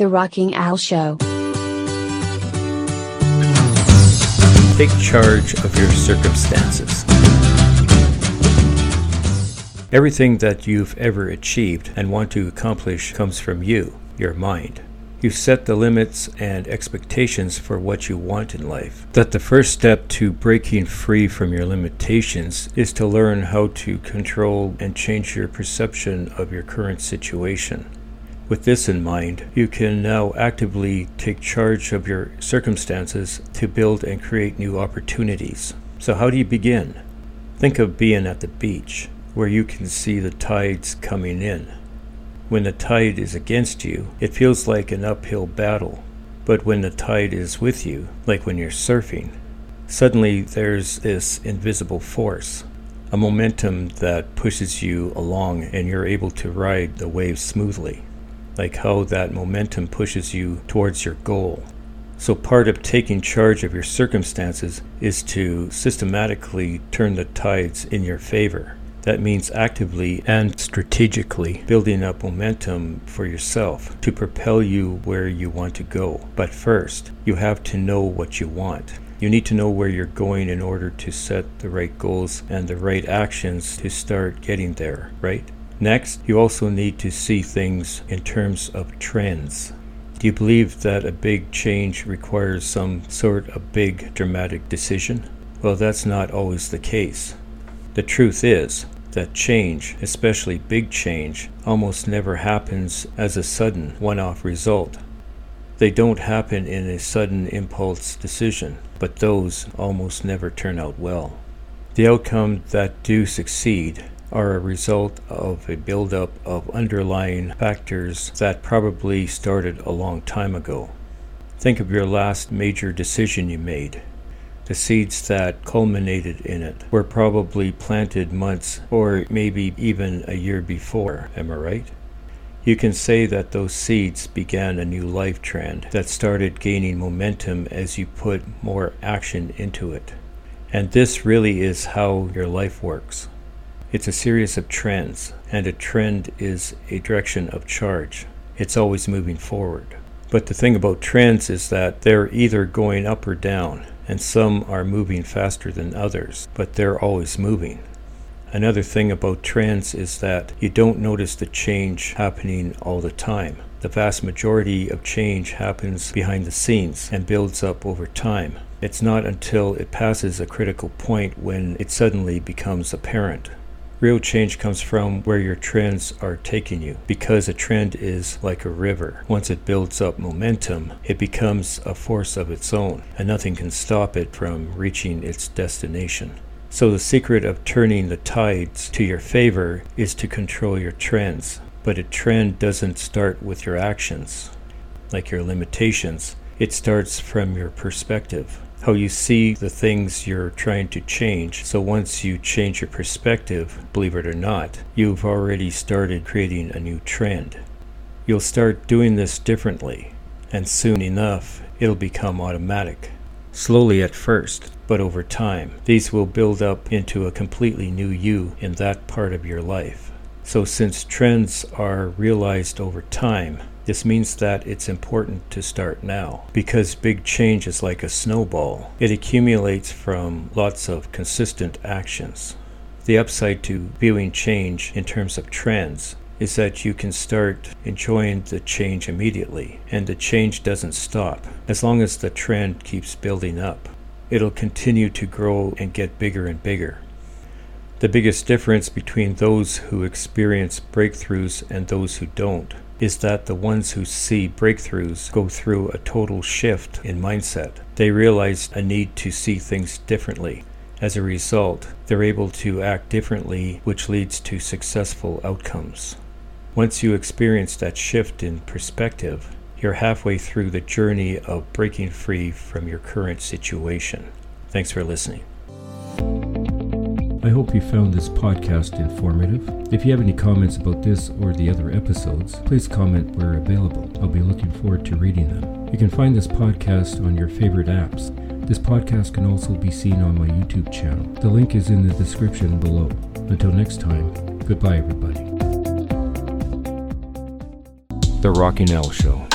The Rocking Al Show. Take charge of your circumstances. Everything that you've ever achieved and want to accomplish comes from you, your mind. You set the limits and expectations for what you want in life. That the first step to breaking free from your limitations is to learn how to control and change your perception of your current situation. With this in mind, you can now actively take charge of your circumstances to build and create new opportunities. So, how do you begin? Think of being at the beach, where you can see the tides coming in. When the tide is against you, it feels like an uphill battle. But when the tide is with you, like when you're surfing, suddenly there's this invisible force, a momentum that pushes you along and you're able to ride the waves smoothly like how that momentum pushes you towards your goal. So, part of taking charge of your circumstances is to systematically turn the tides in your favor. That means actively and strategically building up momentum for yourself to propel you where you want to go. But first, you have to know what you want. You need to know where you're going in order to set the right goals and the right actions to start getting there, right? Next, you also need to see things in terms of trends. Do you believe that a big change requires some sort of big dramatic decision? Well, that's not always the case. The truth is that change, especially big change, almost never happens as a sudden one off result. They don't happen in a sudden impulse decision, but those almost never turn out well. The outcome that do succeed are a result of a buildup of underlying factors that probably started a long time ago. Think of your last major decision you made. The seeds that culminated in it were probably planted months or maybe even a year before, am I right? You can say that those seeds began a new life trend that started gaining momentum as you put more action into it. And this really is how your life works. It's a series of trends, and a trend is a direction of charge. It's always moving forward. But the thing about trends is that they're either going up or down, and some are moving faster than others, but they're always moving. Another thing about trends is that you don't notice the change happening all the time. The vast majority of change happens behind the scenes and builds up over time. It's not until it passes a critical point when it suddenly becomes apparent. Real change comes from where your trends are taking you because a trend is like a river. Once it builds up momentum, it becomes a force of its own, and nothing can stop it from reaching its destination. So, the secret of turning the tides to your favor is to control your trends. But a trend doesn't start with your actions, like your limitations, it starts from your perspective how you see the things you're trying to change. So once you change your perspective, believe it or not, you've already started creating a new trend. You'll start doing this differently, and soon enough, it'll become automatic. Slowly at first, but over time, these will build up into a completely new you in that part of your life. So, since trends are realized over time, this means that it's important to start now because big change is like a snowball. It accumulates from lots of consistent actions. The upside to viewing change in terms of trends is that you can start enjoying the change immediately, and the change doesn't stop as long as the trend keeps building up. It'll continue to grow and get bigger and bigger. The biggest difference between those who experience breakthroughs and those who don't is that the ones who see breakthroughs go through a total shift in mindset. They realize a need to see things differently. As a result, they're able to act differently, which leads to successful outcomes. Once you experience that shift in perspective, you're halfway through the journey of breaking free from your current situation. Thanks for listening. I hope you found this podcast informative. If you have any comments about this or the other episodes, please comment where available. I'll be looking forward to reading them. You can find this podcast on your favorite apps. This podcast can also be seen on my YouTube channel. The link is in the description below. Until next time, goodbye, everybody. The Rocking Al Show.